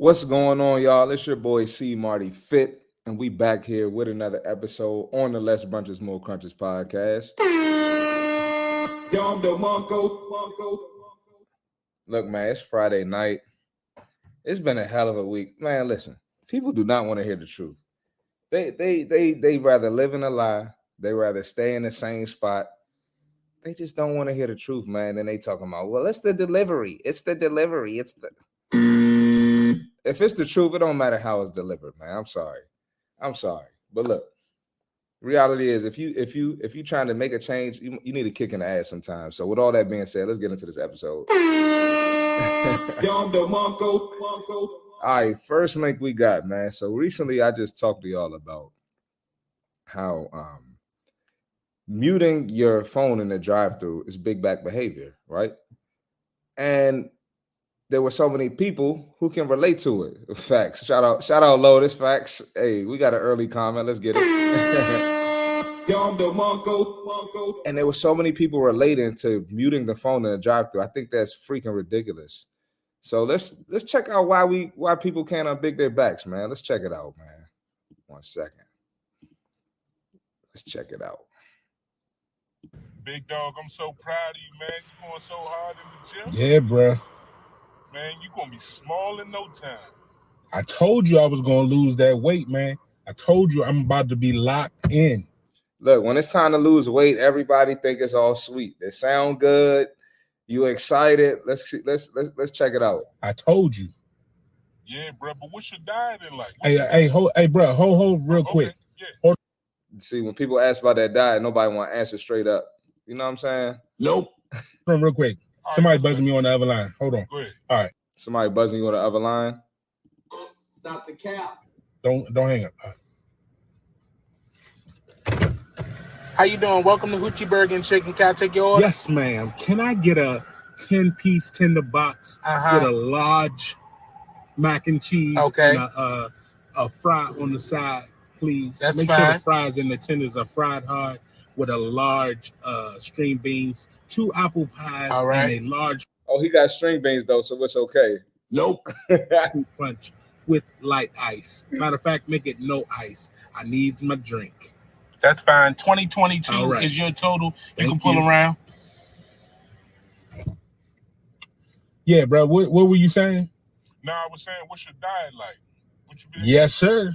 What's going on, y'all? It's your boy C Marty Fit, and we back here with another episode on the Less Brunches More Crunches podcast. Look, man, it's Friday night. It's been a hell of a week, man. Listen, people do not want to hear the truth. They, they, they, they rather live in a lie. They rather stay in the same spot. They just don't want to hear the truth, man. And they talking about, well, it's the delivery. It's the delivery. It's the if it's the truth, it don't matter how it's delivered, man. I'm sorry. I'm sorry. But look, reality is if you if you if you trying to make a change, you, you need a kick in the ass sometimes. So with all that being said, let's get into this episode. all right, first link we got, man. So recently I just talked to y'all about how um muting your phone in the drive-through is big back behavior, right? And there were so many people who can relate to it. Facts. Shout out, shout out, Lotus. Facts. Hey, we got an early comment. Let's get it. and there were so many people relating to muting the phone in the drive-through. I think that's freaking ridiculous. So let's let's check out why we why people can't unbig their backs, man. Let's check it out, man. One second. Let's check it out. Big dog, I'm so proud of you, man. You're going so hard in the gym. Yeah, bro man, you gonna be small in no time. I told you I was gonna lose that weight, man. I told you I'm about to be locked in. Look, when it's time to lose weight, everybody think it's all sweet. They sound good. You excited? Let's see, let's let's let's check it out. I told you. Yeah, bro. But what's your diet in like? hey, hey, hold, hey, bro, hold, hold, real okay. quick. Yeah. Hold. See, when people ask about that diet, nobody want to answer straight up. You know what I'm saying? Nope. real quick. Somebody right, buzzing me on the other line. Hold on. All right. Somebody buzzing you on the other line. Stop the cap. Don't don't hang up. How you doing? Welcome to Hoochie Burger and Chicken. Can I take your order? Yes, ma'am. Can I get a 10 piece tender box uh-huh. with a large mac and cheese okay. and a, a, a fry on the side, please? That's Make fine. sure the fries and the tenders are fried hard with a large uh, string beans, two apple pies, All right. and a large. Oh, he got string beans though, so it's okay. Nope. punch with light ice. Matter of fact, make it no ice. I needs my drink. That's fine. 2022 right. is your total. You Thank can pull you. around. Yeah, bro. What, what were you saying? No, I was saying, what's your diet like? What you been yes, sir.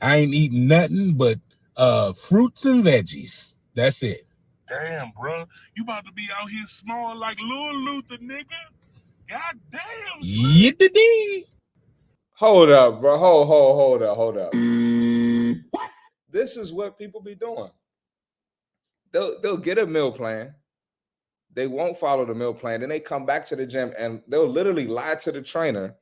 I ain't eating nothing but uh fruits and veggies. That's it. Damn, bro. You about to be out here small like Lil Luther, nigga. God damn. Yiddity. Hold up, bro. Hold, hold, hold up, hold up. This is what people be doing. They'll they'll get a meal plan. They won't follow the meal plan. Then they come back to the gym and they'll literally lie to the trainer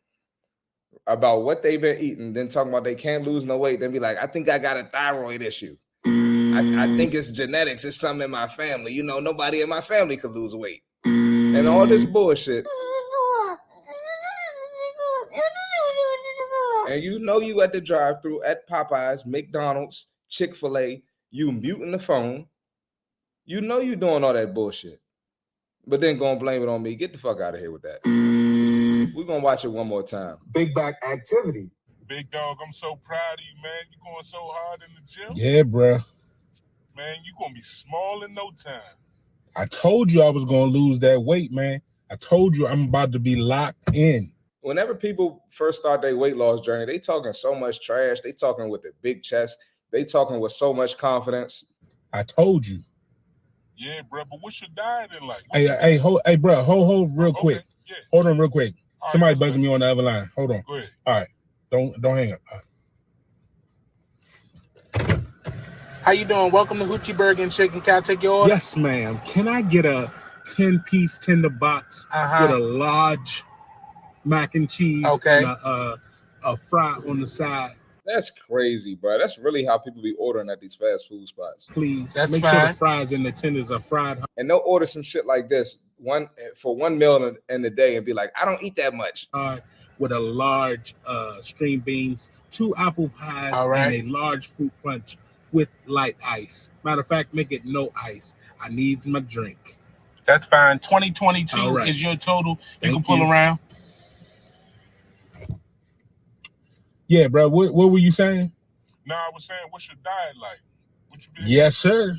about what they've been eating, then talking about they can't lose no weight, then be like, I think I got a thyroid issue. I, I, mm. think it's genetics. It's something in my family. You know, nobody in my family could lose weight. And all this mm. bullshit. And you know you at the drive-through at Popeyes, McDonald's, Chick-fil-A, you muting the phone. You know you doing all that bullshit. But then gonna blame it on me. Get the fuck out of here with that. Mm. We're gonna watch it one more time. Big back activity. Big dog, I'm so proud of you, man. You going so hard in the gym. Yeah, bro man, You're gonna be small in no time. I told you I was gonna lose that weight, man. I told you I'm about to be locked in. Whenever people first start their weight loss journey, they talking so much trash. They talking with a big chest. They talking with so much confidence. I told you. Yeah, bro. But what's your diet in like? What's hey, hey, hold, hey, bro, hold, hold, real okay. quick. Yeah. Hold on, real quick. All Somebody right, buzzing me on the other line. Hold on. Go ahead. All right, don't don't hang up. How you doing? Welcome to Hoochie Burger and Chicken. Can I take your order? Yes, ma'am. Can I get a 10 piece tender box uh-huh. with a large mac and cheese okay. and a, a, a fry on the side? That's crazy, bro. That's really how people be ordering at these fast food spots. Please, That's make fine. sure the fries and the tenders are fried. And they'll order some shit like this one for one meal in, in the day and be like, I don't eat that much. Uh, with a large uh, string beans, two apple pies, right. and a large fruit punch with light ice. Matter of fact, make it no ice. I needs my drink. That's fine. 2022 right. is your total. You Thank can pull you. around. Yeah, bro. What, what were you saying? No, I was saying, what's your diet like? What you been? Yes, sir.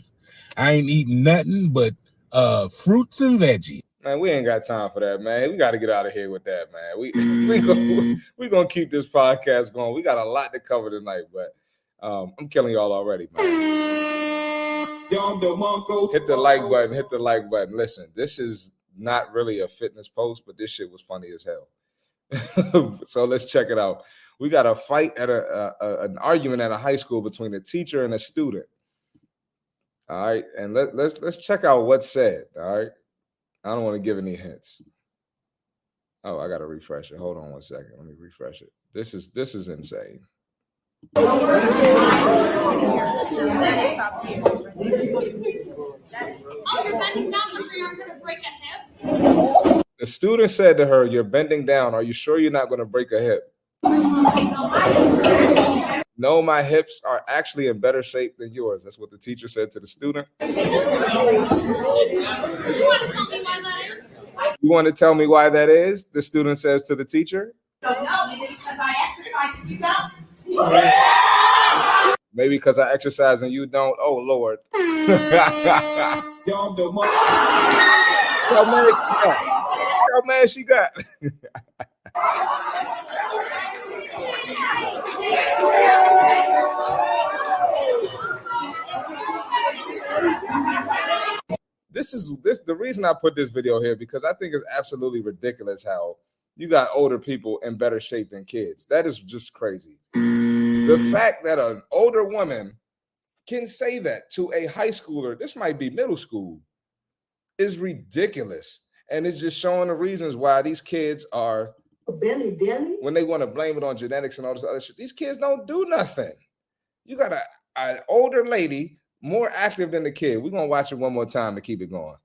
I ain't eating nothing but uh fruits and veggies. Man, we ain't got time for that, man. We got to get out of here with that, man. We we gonna, we gonna keep this podcast going. We got a lot to cover tonight, but um, I'm killing y'all already, man. Hit the like button. Hit the like button. Listen, this is not really a fitness post, but this shit was funny as hell. so let's check it out. We got a fight at a, a, a an argument at a high school between a teacher and a student. All right, and let, let's let's check out what's said. All right, I don't want to give any hints. Oh, I gotta refresh it. Hold on one second. Let me refresh it. This is this is insane. Oh, the student said to her, You're bending down. Are you sure you're not going to break a hip? No, my hips are actually in better shape than yours. That's what the teacher said to the student. You want to tell me why that is? You want to tell me why that is? The student says to the teacher. Don't know, maybe because I exercise you don't. Maybe because I exercise and you don't. Oh, Lord. How mad she got? How mad she got? this is this the reason I put this video here because I think it's absolutely ridiculous how you got older people in better shape than kids. That is just crazy. The mm-hmm. fact that an older woman can say that to a high schooler, this might be middle school, is ridiculous. And it's just showing the reasons why these kids are Billy, Billy. when they want to blame it on genetics and all this other shit. These kids don't do nothing. You got a an older lady more active than the kid. We're gonna watch it one more time to keep it going.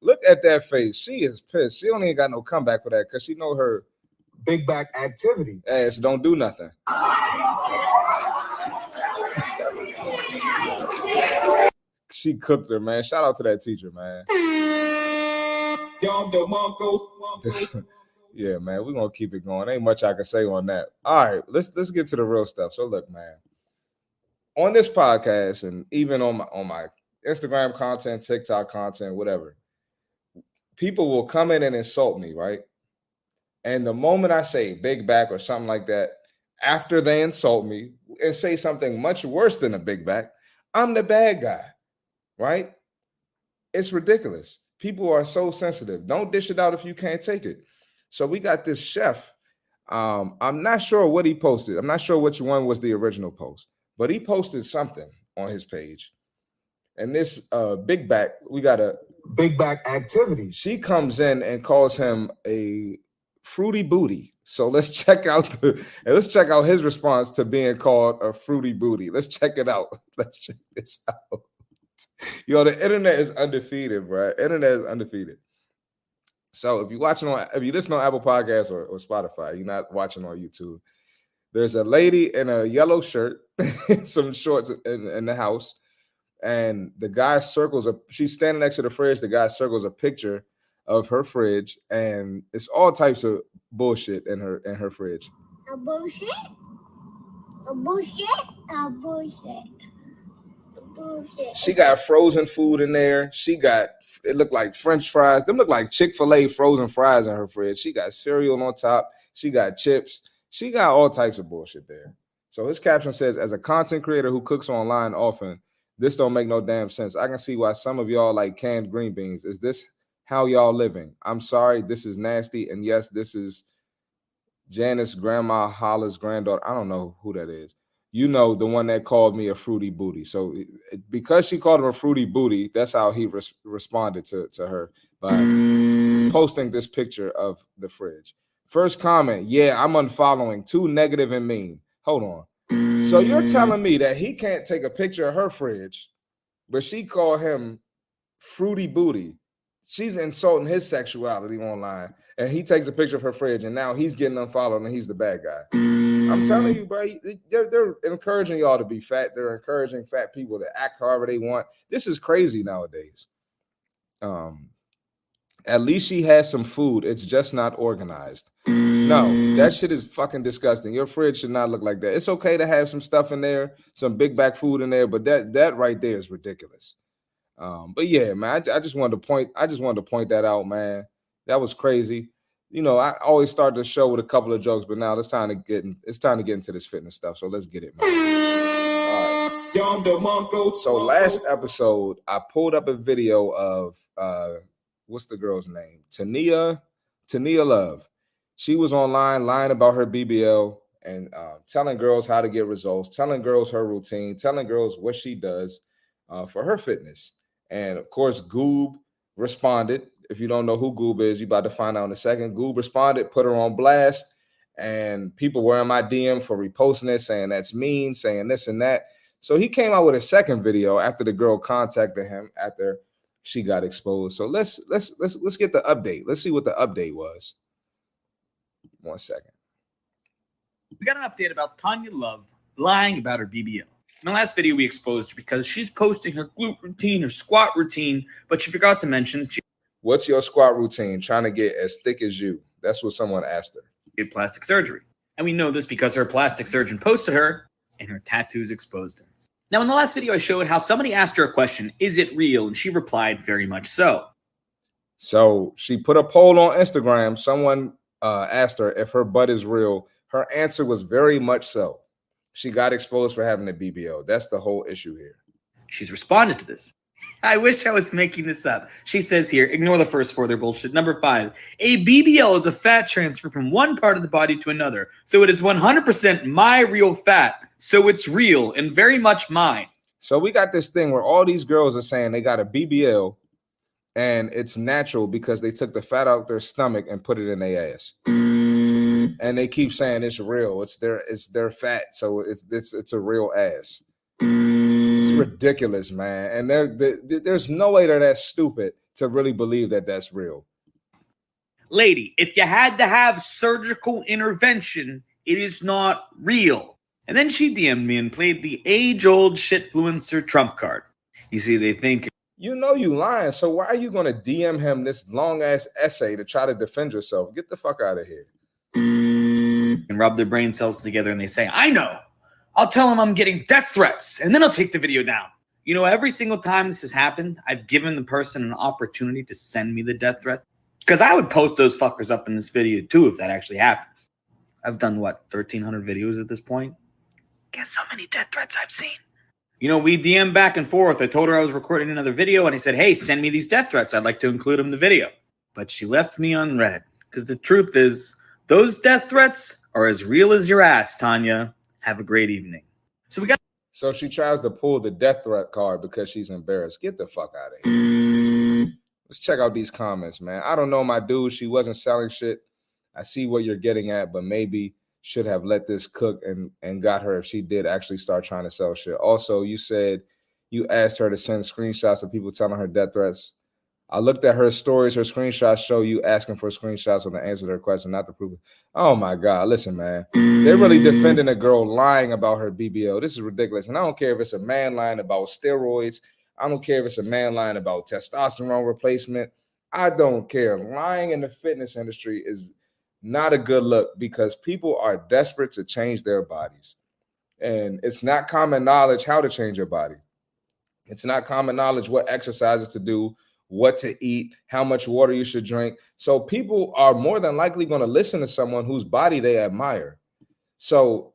Look at that face. She is pissed. She don't even got no comeback for that because she know her big back activity. ass don't do nothing. She cooked her, man. Shout out to that teacher, man. yeah, man. We're gonna keep it going. Ain't much I can say on that. All right, let's let's get to the real stuff. So look, man. On this podcast and even on my on my Instagram content, TikTok content, whatever, people will come in and insult me, right? And the moment I say big back or something like that, after they insult me and say something much worse than a big back, I'm the bad guy, right? It's ridiculous. People are so sensitive. Don't dish it out if you can't take it. So we got this chef. Um, I'm not sure what he posted. I'm not sure which one was the original post, but he posted something on his page. And this uh big back, we got a Big back activity. she comes in and calls him a fruity booty. So let's check out the and let's check out his response to being called a fruity booty. Let's check it out. Let's check this out. Yo, the internet is undefeated, bro. Internet is undefeated. So if you're watching on if you listen on Apple Podcasts or, or Spotify, you're not watching on YouTube. There's a lady in a yellow shirt, some shorts in, in the house, and the guy circles a she's standing next to the fridge. The guy circles a picture of her fridge, and it's all types of bullshit in her in her fridge. A bullshit? A bullshit? A bullshit. Bullshit. She got frozen food in there. She got it looked like French fries. Them look like Chick Fil A frozen fries in her fridge. She got cereal on top. She got chips. She got all types of bullshit there. So his caption says, "As a content creator who cooks online often, this don't make no damn sense. I can see why some of y'all like canned green beans. Is this how y'all living? I'm sorry, this is nasty. And yes, this is Janice Grandma Holla's granddaughter. I don't know who that is. You know, the one that called me a fruity booty. So because she called him a fruity booty, that's how he res- responded to, to her by mm. posting this picture of the fridge. First comment, yeah, I'm unfollowing. Too negative and mean. Hold on. So you're mm. telling me that he can't take a picture of her fridge, but she called him fruity booty. she's insulting his sexuality online, and he takes a picture of her fridge, and now he's getting unfollowed, and he's the bad guy. Mm. I'm telling you, bro, they're, they're encouraging y'all to be fat. They're encouraging fat people to act however they want. This is crazy nowadays. Um, at least she has some food. It's just not organized. No, that shit is fucking disgusting. Your fridge should not look like that. It's okay to have some stuff in there, some big back food in there, but that that right there is ridiculous. Um, but yeah, man, I, I just wanted to point. I just wanted to point that out, man. That was crazy. You know, I always start the show with a couple of jokes, but now it's time to get in, it's time to get into this fitness stuff. So let's get it, right. So last episode, I pulled up a video of uh what's the girl's name? Tania, Tania Love. She was online lying about her BBL and uh, telling girls how to get results, telling girls her routine, telling girls what she does uh, for her fitness. And of course, Goob responded. If you don't know who Goob is, you about to find out in a second. Goob responded, put her on blast, and people were in my DM for reposting it, saying that's mean, saying this and that. So he came out with a second video after the girl contacted him after she got exposed. So let's let's let's let's get the update. Let's see what the update was. One second. We got an update about Tanya Love lying about her BBL. In the last video, we exposed her because she's posting her glute routine, her squat routine, but she forgot to mention that she What's your squat routine? Trying to get as thick as you. That's what someone asked her. had plastic surgery. And we know this because her plastic surgeon posted her and her tattoos exposed her. Now, in the last video, I showed how somebody asked her a question, Is it real? And she replied, Very much so. So she put a poll on Instagram. Someone uh, asked her if her butt is real. Her answer was very much so. She got exposed for having a BBL. That's the whole issue here. She's responded to this. I wish I was making this up. She says here, ignore the first four, they're bullshit. Number five, a BBL is a fat transfer from one part of the body to another. So it is 100% my real fat. So it's real and very much mine. So we got this thing where all these girls are saying they got a BBL and it's natural because they took the fat out their stomach and put it in their ass. And they keep saying it's real. It's their it's their fat, so it's it's it's a real ass. Mm. ridiculous, man. And there, there there's no way they're that stupid to really believe that that's real. Lady, if you had to have surgical intervention, it is not real. And then she DM'd me and played the age old shitfluencer trump card. You see, they think You know you lying, so why are you gonna DM him this long ass essay to try to defend yourself? Get the fuck out of here. and rub their brain cells together and they say, I know. I'll tell him I'm getting death threats and then I'll take the video down. You know, every single time this has happened, I've given the person an opportunity to send me the death threat because I would post those fuckers up in this video too if that actually happened. I've done what, 1,300 videos at this point? Guess how many death threats I've seen? You know, we DM back and forth. I told her I was recording another video and I said, hey, send me these death threats. I'd like to include them in the video. But she left me unread because the truth is, those death threats are as real as your ass, Tanya. Have a great evening. So we got So she tries to pull the death threat card because she's embarrassed. Get the fuck out of here. Let's check out these comments, man. I don't know, my dude. She wasn't selling shit. I see what you're getting at, but maybe should have let this cook and and got her if she did actually start trying to sell shit. Also, you said you asked her to send screenshots of people telling her death threats. I looked at her stories. Her screenshots show you asking for screenshots on the answer to her question, not to prove it. Oh my God. Listen, man. They're really mm. defending a girl lying about her BBL. This is ridiculous. And I don't care if it's a man lying about steroids. I don't care if it's a man lying about testosterone replacement. I don't care. Lying in the fitness industry is not a good look because people are desperate to change their bodies. And it's not common knowledge how to change your body. It's not common knowledge what exercises to do, what to eat, how much water you should drink. So people are more than likely going to listen to someone whose body they admire. So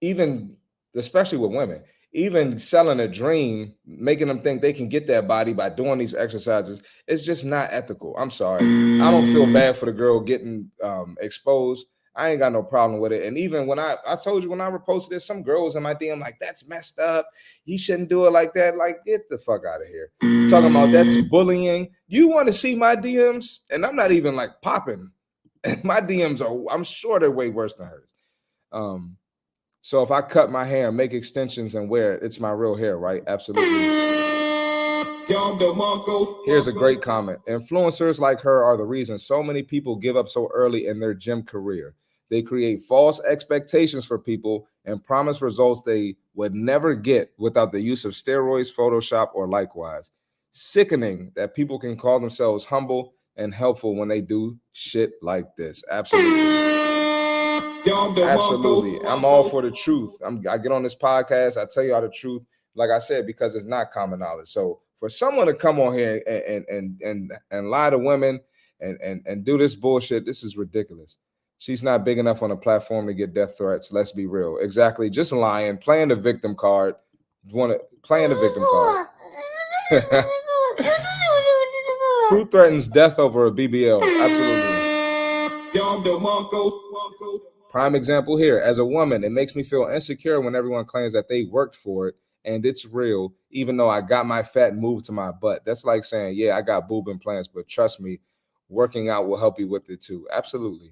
even especially with women, even selling a dream, making them think they can get that body by doing these exercises, it's just not ethical. I'm sorry. I don't feel bad for the girl getting um, exposed. I ain't got no problem with it. And even when I I told you when I reposted this, some girls in my DM like that's messed up. You shouldn't do it like that. Like get the fuck out of here. Talking about that's bullying. You want to see my DMs? And I'm not even like popping. my DMs are I'm sure they're way worse than hers. Um, so if I cut my hair, make extensions, and wear it, it's my real hair, right? Absolutely. Here's a great comment. Influencers like her are the reason so many people give up so early in their gym career. They create false expectations for people and promise results they would never get without the use of steroids, Photoshop, or likewise. Sickening that people can call themselves humble and helpful when they do shit like this. Absolutely. Absolutely. I'm all for the truth. I'm, I get on this podcast. I tell you all the truth. Like I said, because it's not common knowledge. So for someone to come on here and and and and, and lie to women and, and and do this bullshit, this is ridiculous. She's not big enough on a platform to get death threats. Let's be real. Exactly. Just lying, playing the victim card. Want to playing the victim card. Who threatens death over a BBL? Absolutely. Prime example here. As a woman, it makes me feel insecure when everyone claims that they worked for it and it's real, even though I got my fat moved to my butt. That's like saying, Yeah, I got boob implants, but trust me, working out will help you with it too. Absolutely.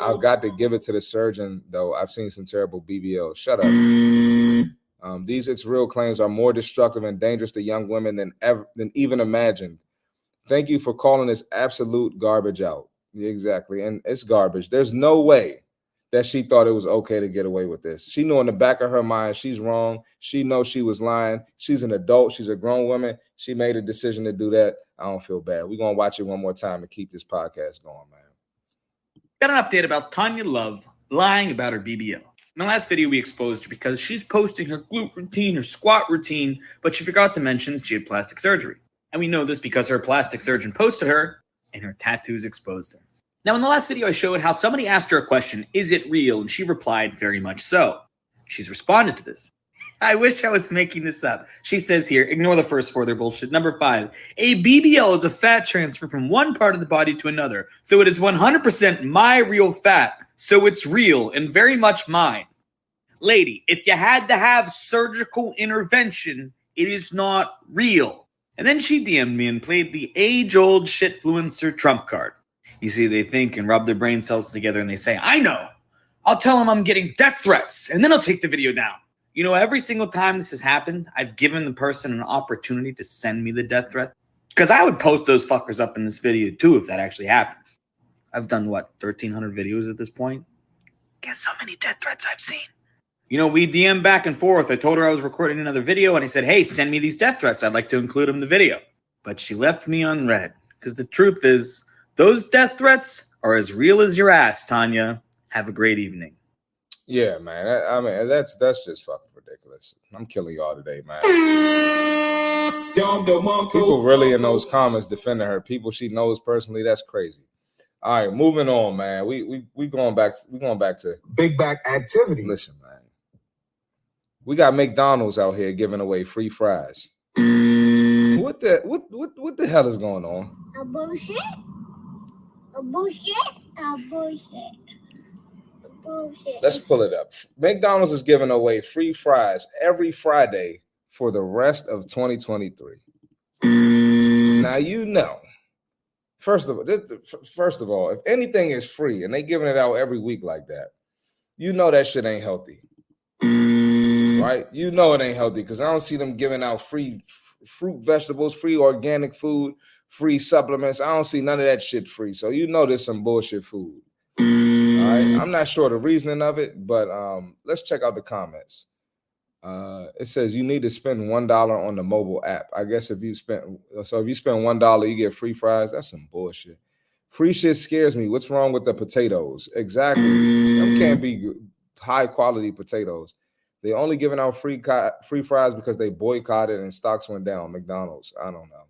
I've got to give it to the surgeon, though. I've seen some terrible BBL. Shut up. Um, these it's real claims are more destructive and dangerous to young women than ever than even imagined. Thank you for calling this absolute garbage out. Exactly, and it's garbage. There's no way that she thought it was okay to get away with this. She knew in the back of her mind she's wrong. She knows she was lying. She's an adult. She's a grown woman. She made a decision to do that. I don't feel bad. We're gonna watch it one more time and keep this podcast going, man. Got an update about Tanya Love lying about her BBL. In the last video, we exposed her because she's posting her glute routine, her squat routine, but she forgot to mention she had plastic surgery. And we know this because her plastic surgeon posted her and her tattoos exposed her. Now, in the last video, I showed how somebody asked her a question, Is it real? And she replied, Very much so. She's responded to this. I wish I was making this up. She says here, ignore the first four, they're bullshit. Number five, a BBL is a fat transfer from one part of the body to another. So it is 100% my real fat. So it's real and very much mine. Lady, if you had to have surgical intervention, it is not real. And then she DM'd me and played the age old shitfluencer trump card. You see, they think and rub their brain cells together and they say, I know. I'll tell them I'm getting death threats and then I'll take the video down. You know, every single time this has happened, I've given the person an opportunity to send me the death threat. Because I would post those fuckers up in this video too if that actually happened. I've done what, 1,300 videos at this point? Guess how many death threats I've seen? You know, we DM back and forth. I told her I was recording another video and I said, hey, send me these death threats. I'd like to include them in the video. But she left me unread because the truth is, those death threats are as real as your ass, Tanya. Have a great evening. Yeah, man. I, I mean, that's that's just fucking ridiculous. I'm killing y'all today, man. People really in those comments defending her. People she knows personally. That's crazy. All right, moving on, man. We we we going back. We going back to Big back activity. listen, man. We got McDonald's out here giving away free fries. What the what what what the hell is going on? A bullshit. Bullshit. A bullshit. Bullshit. Let's pull it up. McDonald's is giving away free fries every Friday for the rest of 2023. Now you know. First of all, first of all, if anything is free and they giving it out every week like that, you know that shit ain't healthy, right? You know it ain't healthy because I don't see them giving out free f- fruit, vegetables, free organic food, free supplements. I don't see none of that shit free. So you know there's some bullshit food. All right. I'm not sure the reasoning of it, but um, let's check out the comments. Uh, it says you need to spend one dollar on the mobile app. I guess if you spend so if you spend one dollar, you get free fries. That's some bullshit. Free shit scares me. What's wrong with the potatoes? Exactly. Them can't be high quality potatoes. They only giving out free co- free fries because they boycotted and stocks went down. McDonald's. I don't know.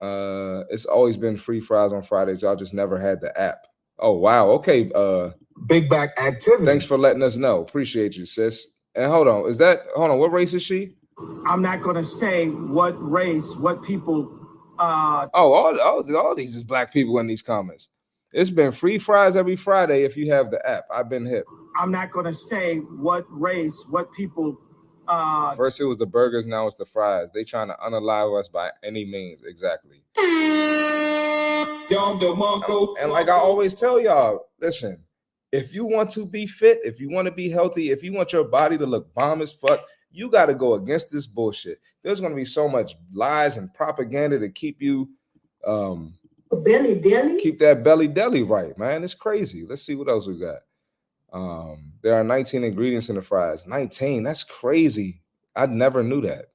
Uh, it's always been free fries on Fridays. Y'all just never had the app. Oh wow. Okay. Uh, Big back activity. thanks for letting us know. Appreciate you, sis. And hold on, is that hold on? What race is she? I'm not to say what race, what people. Uh, Oh, all, all all these is black people in these comments. It's been free fries every Friday if you have the app. I've been hip. I'm not to say what race, what people. Uh, First it was the burgers, now it's the fries. They trying to unalive us by any means. Exactly. And like I always tell y'all, listen, if you want to be fit, if you want to be healthy, if you want your body to look bomb as fuck, You got to go against this bullshit. There's going to be so much lies and propaganda to keep you um Billy Dilly. keep that belly deli right, man. It's crazy. Let's see what else we got. Um, there are 19 ingredients in the fries. 19. That's crazy. I never knew that.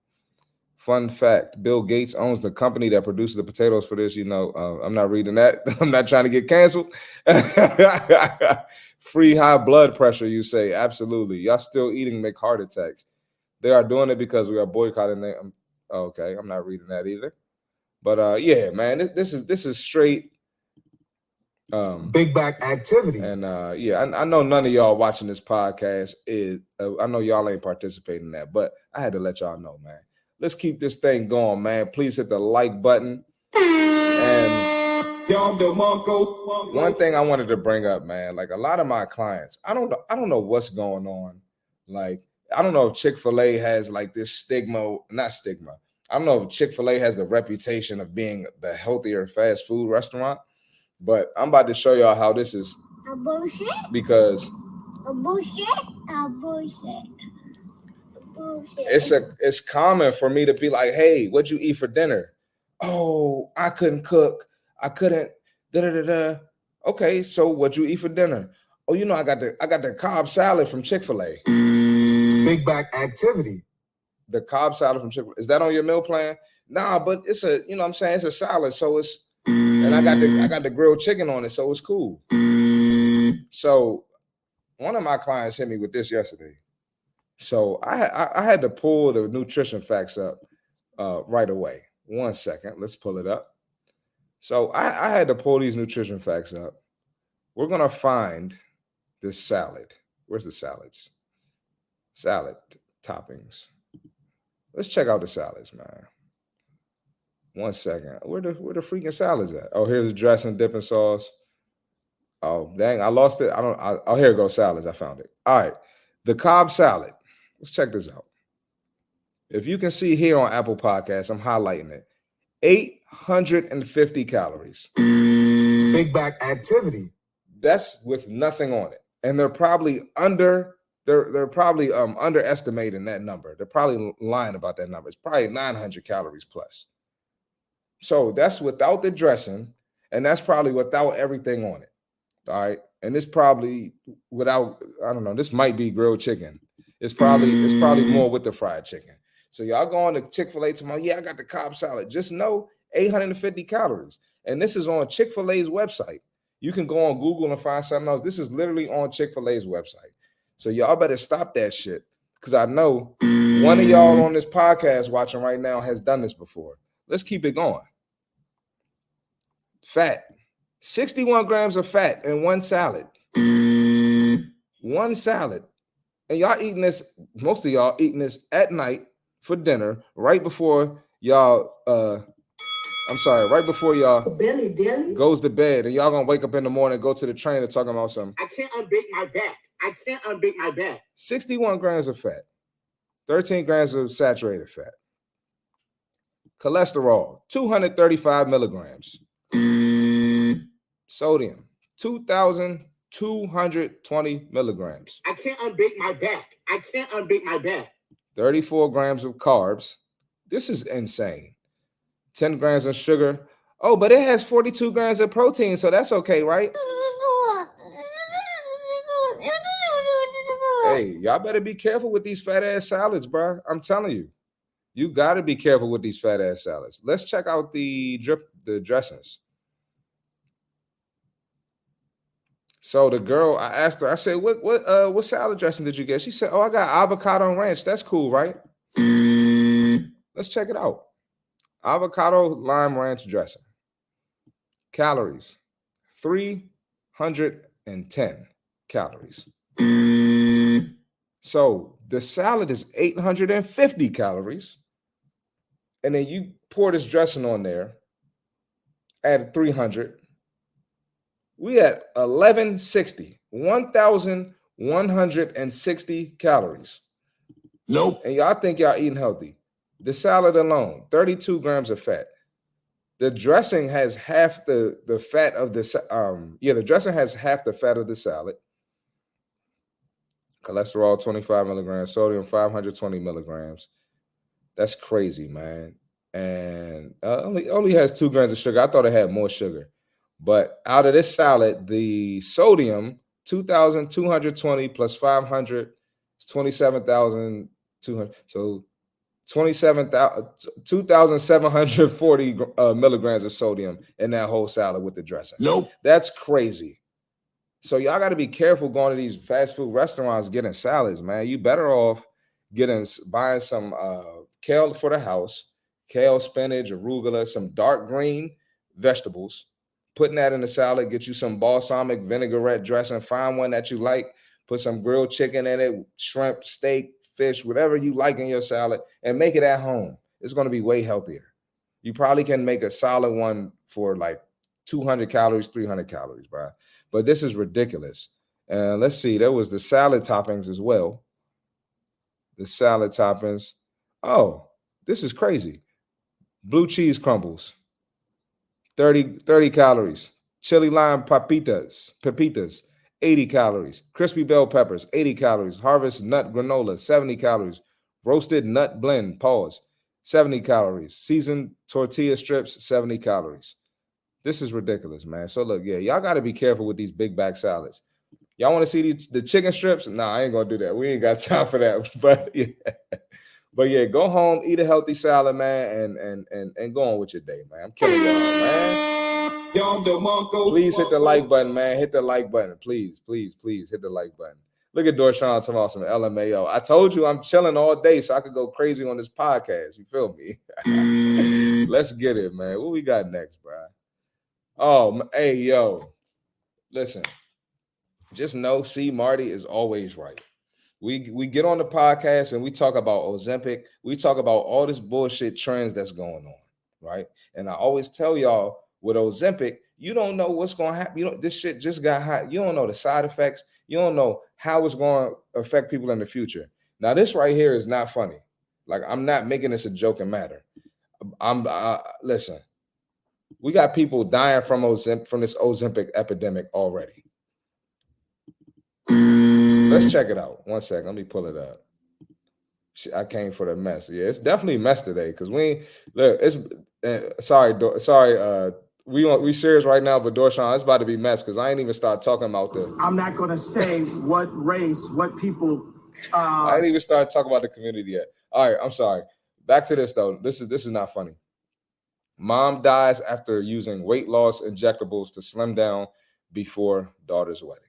Fun fact: Bill Gates owns the company that produces the potatoes for this. You know, uh, I'm not reading that. I'm not trying to get canceled. Free high blood pressure, you say? Absolutely. Y'all still eating make heart attacks. They are doing it because we are boycotting them. Okay, I'm not reading that either. But uh, yeah, man, this, this is this is straight um Big back activity. and uh yeah, I, I know none of y'all watching this podcast is uh, I know y'all ain't participating in that, but I had to let y'all know, man. Let's keep this thing going, man. Please hit the like button. And one thing I wanted to bring up, man, like a lot of my clients, I don't know, I don't know what's going on. Like, I don't know if Chick-fil-A has like this stigma, not stigma. I don't know if Chick-fil-A has the reputation of being the healthier fast food restaurant, but I'm about to show y'all how this is A bullshit. because A bullshit. A bullshit. A bullshit. it's a it's common for me to be like, hey, what'd you eat for dinner? Oh, I couldn't cook. I couldn't da da da da. Okay, so what'd you eat for dinner? Oh, you know, I got the I got the Cobb salad from Chick-fil-A. Big back activity. The Cobb salad from Chick-fil-A. Is that on your meal plan? Nah, but it's a, you know what I'm saying? It's a salad, so it's and I got the I got the grilled chicken on it, so it's cool. So one of my clients hit me with this yesterday. So I I, I had to pull the nutrition facts up uh, right away. One second, let's pull it up. So I, I had to pull these nutrition facts up. We're gonna find this salad. Where's the salads? Salad toppings. Let's check out the salads, man. One second. Where the where the freaking salads at? Oh, here's the dressing, dipping sauce. Oh, dang, I lost it. I don't I, oh here it goes. Salads. I found it. All right. The Cobb salad. Let's check this out. If you can see here on Apple Podcasts, I'm highlighting it. 850 calories. Big back activity. That's with nothing on it. And they're probably under they're they're probably um underestimating that number. They're probably lying about that number. It's probably 900 calories plus. So that's without the dressing, and that's probably without everything on it. All right. And it's probably without, I don't know, this might be grilled chicken. It's probably it's probably mm. more with the fried chicken. So y'all going to Chick-fil-A tomorrow. Yeah, I got the Cobb salad. Just know 850 calories. And this is on Chick-fil-A's website. You can go on Google and find something else. This is literally on Chick-fil-A's website. So y'all better stop that shit. Because I know one of y'all mm. on this podcast watching right now has done this before. Let's keep it going. Fat. 61 grams of fat in one salad. One salad. And y'all eating this, most of y'all eating this at night for dinner, right before y'all uh I'm sorry, right before y'all Billy goes to bed and y'all gonna wake up in the morning, go to the train, trainer talking about something. I can't unbig my back. I can't unbig my back. 61 grams of fat, 13 grams of saturated fat, cholesterol, 235 milligrams, sodium, 2,220 milligrams, I can't unbig my back. I can't unbig my back. 34 grams of carbs. This is insane. 10 grams of sugar. Oh, but it has 42 grams of protein, so that's okay, right? Hey, y'all better be careful with these fat ass salads, bro. I'm telling you, you got to be careful with these fat ass salads. Let's check out the drip, the dressings. So the girl, I asked her, I said, "What, what, uh, what salad dressing did you get?" She said, "Oh, I got avocado and ranch. That's cool, right?" Let's check it out. Avocado lime ranch dressing. Calories: three hundred and ten calories. So the salad is 850 calories. And then you pour this dressing on there, add 300. We at 1160, 1,160 calories. Nope. And y'all think y'all eating healthy. The salad alone, 32 grams of fat. The dressing has half the, the fat of the um yeah, the dressing has half the fat of the salad. Cholesterol 25 milligrams, sodium 520 milligrams. That's crazy, man. And uh, only only has two grams of sugar. I thought it had more sugar, but out of this salad, the sodium 2,220 plus 500 is 27,200. So 27,000 2,740 uh, milligrams of sodium in that whole salad with the dressing. Nope. That's crazy. So y'all got to be careful going to these fast food restaurants getting salads, man. You better off getting buying some uh, kale for the house, kale, spinach, arugula, some dark green vegetables. Putting that in the salad, get you some balsamic vinaigrette dressing. Find one that you like. Put some grilled chicken in it, shrimp, steak, fish, whatever you like in your salad, and make it at home. It's going to be way healthier. You probably can make a solid one for like 200 calories, 300 calories, bro. But this is ridiculous. And let's see, there was the salad toppings as well. The salad toppings. Oh, this is crazy. Blue cheese crumbles, 30, 30 calories. Chili lime papitas, pepitas, 80 calories. Crispy bell peppers, 80 calories. Harvest nut granola, 70 calories. Roasted nut blend, pause, 70 calories. Seasoned tortilla strips, 70 calories. This is ridiculous, man. So look, yeah, y'all got to be careful with these big back salads. Y'all want to see these, the chicken strips? No, nah, I ain't gonna do that. We ain't got time for that. But yeah, but yeah, go home, eat a healthy salad, man, and and and and go on with your day, man. I'm killing y'all, man. Please hit the like button, man. Hit the like button, please, please, please hit the like button. Look at Dorshawn talking about some LMAO. I told you I'm chilling all day so I could go crazy on this podcast. You feel me? Let's get it, man. What we got next, bro? Oh, hey, yo, listen. Just know, see, Marty is always right. We we get on the podcast and we talk about Ozempic. We talk about all this bullshit trends that's going on, right? And I always tell y'all with Ozempic, you don't know what's going to happen. You know, this shit just got hot. You don't know the side effects. You don't know how it's going to affect people in the future. Now, this right here is not funny. Like I'm not making this a joking matter. I'm uh, listen. We got people dying from Ozemp from this Ozempic epidemic already. Let's check it out. One second. Let me pull it up. I came for the mess. Yeah, it's definitely mess today because we look. It's uh, sorry, Do, sorry. Uh, we we serious right now, but Dorshawn, it's about to be mess because I ain't even start talking about the. I'm not to say what race, what people. Uh, I ain't even start talking about the community yet. All right, I'm sorry. Back to this though. This is this is not funny. Mom dies after using weight loss injectables to slim down before daughter's wedding.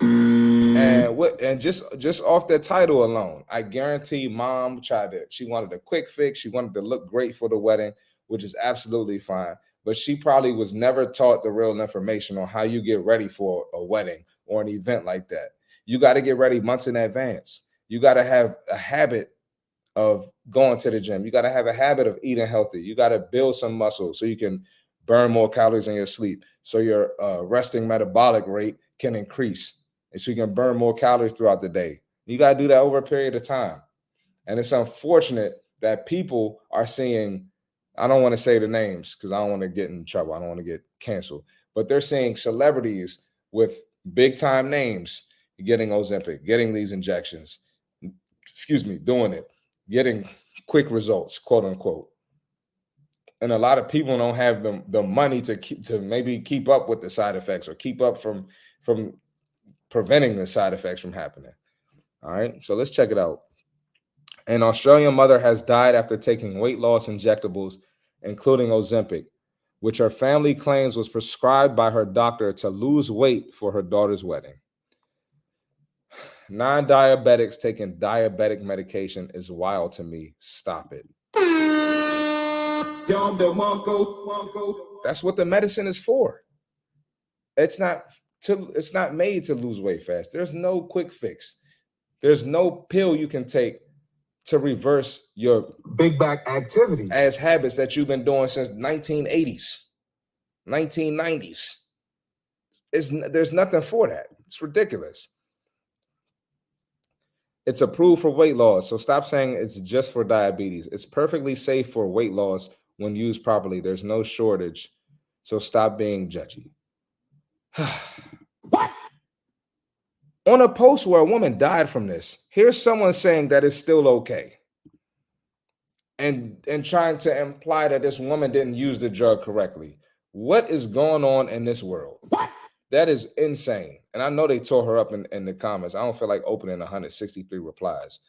And what and just just off that title alone, I guarantee mom tried to she wanted a quick fix. She wanted to look great for the wedding, which is absolutely fine. But she probably was never taught the real information on how you get ready for a wedding or an event like that. You got to get ready months in advance. You got to have a habit of going to the gym. You got to have a habit of eating healthy. You got to build some muscle so you can burn more calories in your sleep. So your uh, resting metabolic rate can increase and so you can burn more calories throughout the day. You got to do that over a period of time. And it's unfortunate that people are seeing, I don't want to say the names because I don't want to get in trouble. I don't want to get canceled, but they're seeing celebrities with big time names getting Ozempic, getting these injections, excuse me, doing it, getting quick results, quote unquote. And a lot of people don't have the, the money to keep to maybe keep up with the side effects or keep up from from preventing the side effects from happening. All right, so let's check it out. An Australian mother has died after taking weight loss injectables, including Ozempic, which her family claims was prescribed by her doctor to lose weight for her daughter's wedding. Non diabetics taking diabetic medication is wild to me. Stop it. That's what the medicine is for. It's not to it's not made to lose weight fast. There's no quick fix. There's no pill you can take to reverse your big back activity as habits that you've been doing since 1980s, 1990s. It's, there's nothing for that. It's ridiculous. It's approved for weight loss. So stop saying it's just for diabetes. It's perfectly safe for weight loss when used properly. There's no shortage. So stop being judgy. What? On a post where a woman died from this, here's someone saying that it's still okay. And and trying to imply that this woman didn't use the drug correctly. What is going on in this world? What? That is insane. And I know they tore her up in, in the comments. I don't feel like opening 163 replies.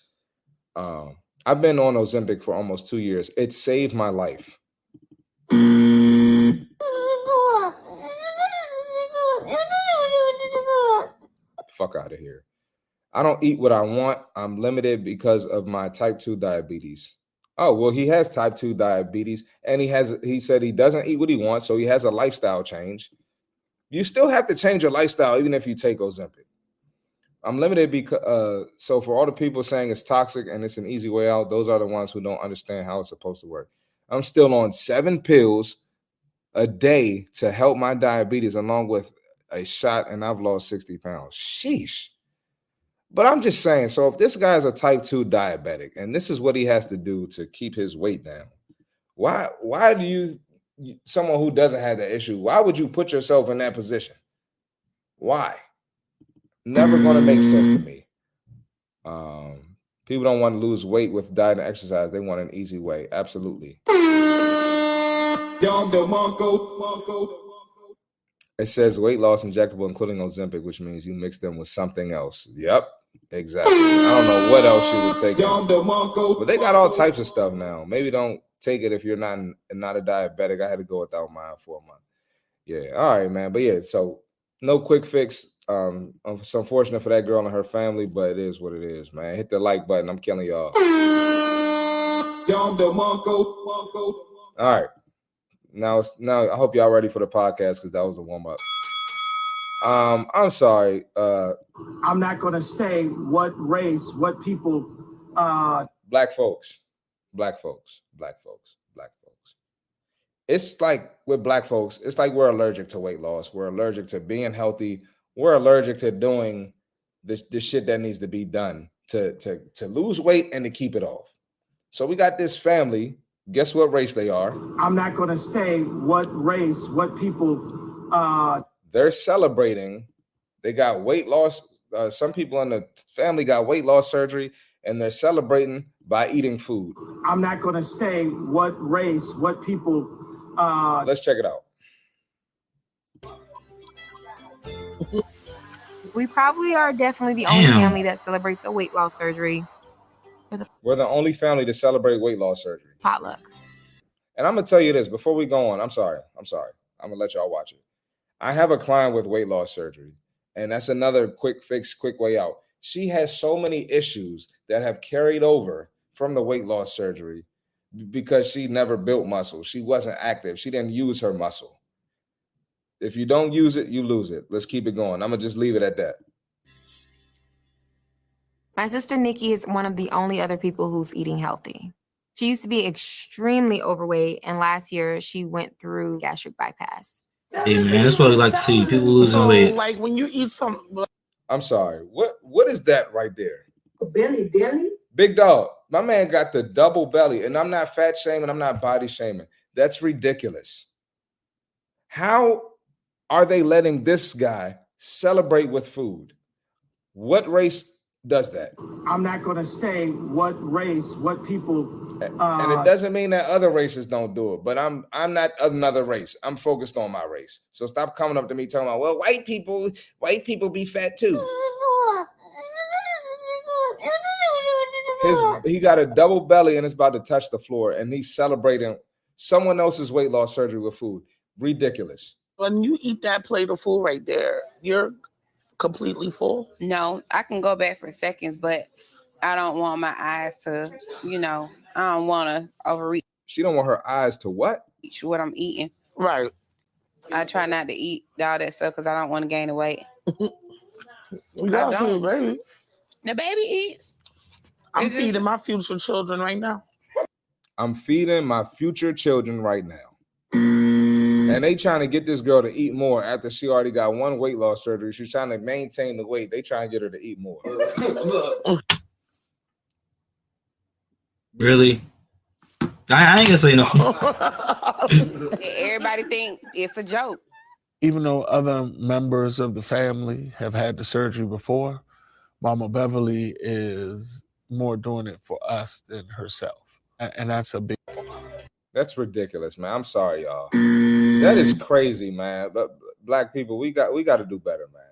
Um, I've been on Ozempic for almost two years. It saved my life. Fuck out of here. I don't eat what I want. I'm limited because of my type 2 diabetes. Oh, well, he has type 2 diabetes and he has he said he doesn't eat what he wants, so he has a lifestyle change. You still have to change your lifestyle even if you take Ozempic. I'm limited because uh, so for all the people saying it's toxic and it's an easy way out, those are the ones who don't understand how it's supposed to work. I'm still on seven pills a day to help my diabetes, along with a shot, and I've lost 60 pounds. Sheesh. But I'm just saying, so if this guy's a type 2 diabetic and this is what he has to do to keep his weight down, why why do you someone who doesn't have that issue, why would you put yourself in that position? Why? Never gonna make sense to me. Um, people don't want to lose weight with diet and exercise, they want an easy way. Absolutely. It says weight loss injectable, including Ozempic, which means you mix them with something else. Yep, exactly. I don't know what else she was taking, but they got all types of stuff now. Maybe don't take it if you're not not a diabetic. I had to go without mine for a month. Yeah, all right, man. But yeah, so no quick fix. Um, it's unfortunate for that girl and her family, but it is what it is, man. Hit the like button. I'm killing y'all. All right. Now, it's, now I hope y'all ready for the podcast because that was the warm up. Um, I'm sorry. Uh, I'm not going to say what race, what people. Uh, black folks, black folks, black folks, black folks. It's like with black folks, it's like we're allergic to weight loss. We're allergic to being healthy. We're allergic to doing the, the shit that needs to be done to, to, to lose weight and to keep it off. So we got this family. Guess what race they are? I'm not going to say what race, what people. Uh, They're celebrating. They got weight loss. Uh, some people in the family got weight loss surgery, and they're celebrating by eating food. I'm not going to say what race, what people. Uh, Let's check it out. We probably are definitely the only Damn. family that celebrates a weight loss surgery. We're the only family to celebrate weight loss surgery. Potluck. And I'm gonna tell you this before we go on. I'm sorry. I'm sorry. I'm gonna let y'all watch it. I have a client with weight loss surgery, and that's another quick fix, quick way out. She has so many issues that have carried over from the weight loss surgery because she never built muscle. She wasn't active. She didn't use her muscle. If you don't use it, you lose it. Let's keep it going. I'm gonna just leave it at that. My sister Nikki is one of the only other people who's eating healthy. She used to be extremely overweight, and last year she went through gastric bypass. Hey man, that's what we like to see. People losing weight. Like when you eat some, I'm sorry. What what is that right there? Belly, belly. Big dog. My man got the double belly, and I'm not fat shaming. I'm not body shaming. That's ridiculous. How are they letting this guy celebrate with food? What race does that? I'm not going to say what race, what people. and Uh, it doesn't mean that other races don't do it. But I'm I'm not another race. I'm focused on my race. So stop coming up to me talking about well, white people, white people be fat too. His he got a double belly and it's about to touch the floor, and he's celebrating someone else's weight loss surgery with food. Ridiculous. when you eat that plate of food right there, you're completely full. No, I can go back for seconds, but I don't want my eyes to, you know, I don't want to overreach She don't want her eyes to what? what I'm eating. Right. I try not to eat all that stuff because I don't want to gain the weight. You I got to, don't. baby. The baby eats. I'm Is it- feeding my future children right now. I'm feeding my future children right now. Mm-hmm. And they trying to get this girl to eat more after she already got one weight loss surgery. She's trying to maintain the weight. They trying to get her to eat more. Really? I, I ain't gonna say no. Everybody think it's a joke. even though other members of the family have had the surgery before, Mama Beverly is more doing it for us than herself. And that's a big That's ridiculous, man. I'm sorry, y'all. That is mm. crazy, man. But black people, we got we got to do better, man.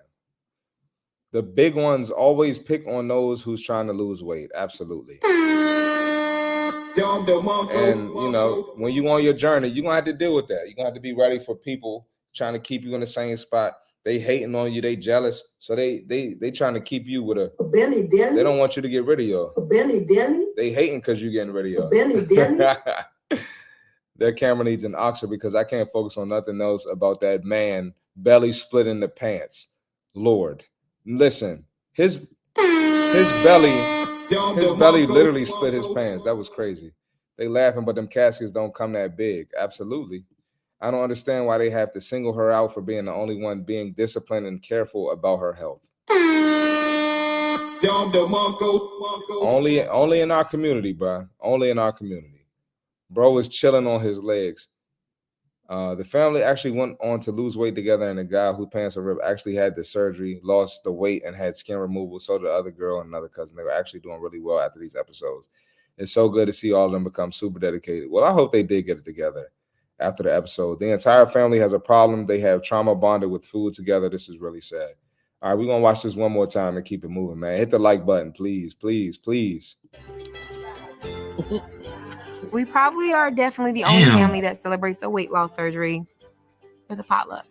The big ones always pick on those who's trying to lose weight. Absolutely. And you know, when you on your journey, you're gonna have to deal with that. You're gonna have to be ready for people trying to keep you in the same spot. They hating on you, they jealous. So they they they trying to keep you with a Benny they don't want you to get rid of you. Benny Denny. They hating because you getting rid of you. Benny Denny. Their camera needs an oxygen because I can't focus on nothing else about that man belly split in the pants. Lord, listen, his his belly his belly literally split his pants. That was crazy. They laughing, but them caskets don't come that big. Absolutely. I don't understand why they have to single her out for being the only one being disciplined and careful about her health. Only only in our community, bro. Only in our community. Bro was chilling on his legs. Uh, the family actually went on to lose weight together, and the guy who pants a rib actually had the surgery, lost the weight, and had skin removal. So did the other girl and another cousin. They were actually doing really well after these episodes. It's so good to see all of them become super dedicated. Well, I hope they did get it together after the episode. The entire family has a problem. They have trauma bonded with food together. This is really sad. All right, we're gonna watch this one more time and keep it moving, man. Hit the like button, please, please, please. We probably are definitely the only Damn. family that celebrates a weight loss surgery with a potluck.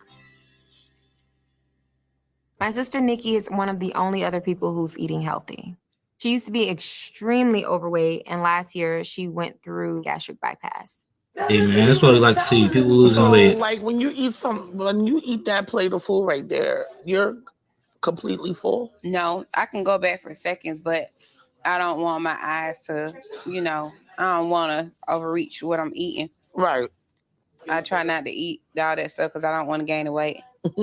My sister Nikki is one of the only other people who's eating healthy. She used to be extremely overweight, and last year she went through gastric bypass. Hey man, that's what we like to see. People losing So, weight. like when you eat some, when you eat that plate of food right there, you're completely full. No, I can go back for seconds, but I don't want my eyes to, you know, I don't want to overreach what I'm eating. Right. I try not to eat all that stuff because I don't want to gain the weight.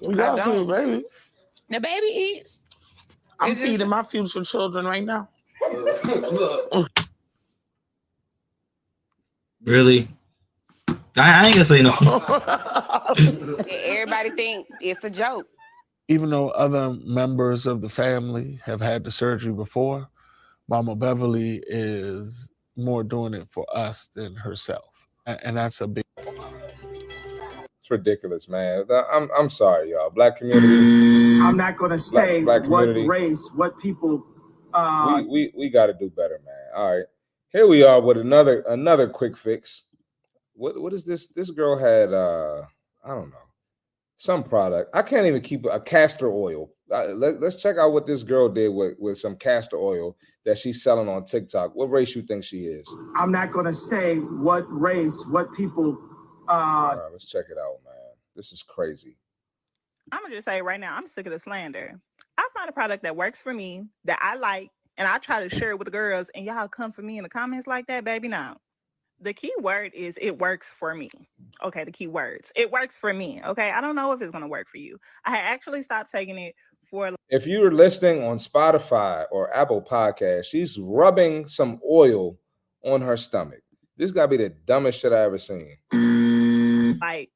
You I gotta don't. baby. The baby eats. I'm It's just- feeding my future children right now. Really? I, I ain't gonna say no. Everybody think it's a joke. even though other members of the family have had the surgery before, Mama Beverly is more doing it for us than herself. A- And that's a big It's ridiculous, man. I'm I'm sorry, y'all. Black community. I'm not going to say black what race, what people. Uh, we we, we got to do better, man. All right, here we are with another another quick fix. What what is this? This girl had uh I don't know some product. I can't even keep a castor oil. Uh, let, us check out what this girl did with with some castor oil that she's selling on TikTok. What race you think she is? I'm not going to say what race, what people. Uh, All right, let's check it out, man. This is crazy. I'm gonna just say right now, I'm sick of the slander. I find a product that works for me that I like, and I try to share it with the girls, and y'all come for me in the comments like that, baby. No. The key word is it works for me. Okay, the key words. It works for me. Okay. I don't know if it's gonna work for you. I actually stopped taking it for If you're listening on Spotify or Apple Podcast, she's rubbing some oil on her stomach. This gotta be the dumbest shit I ever seen. like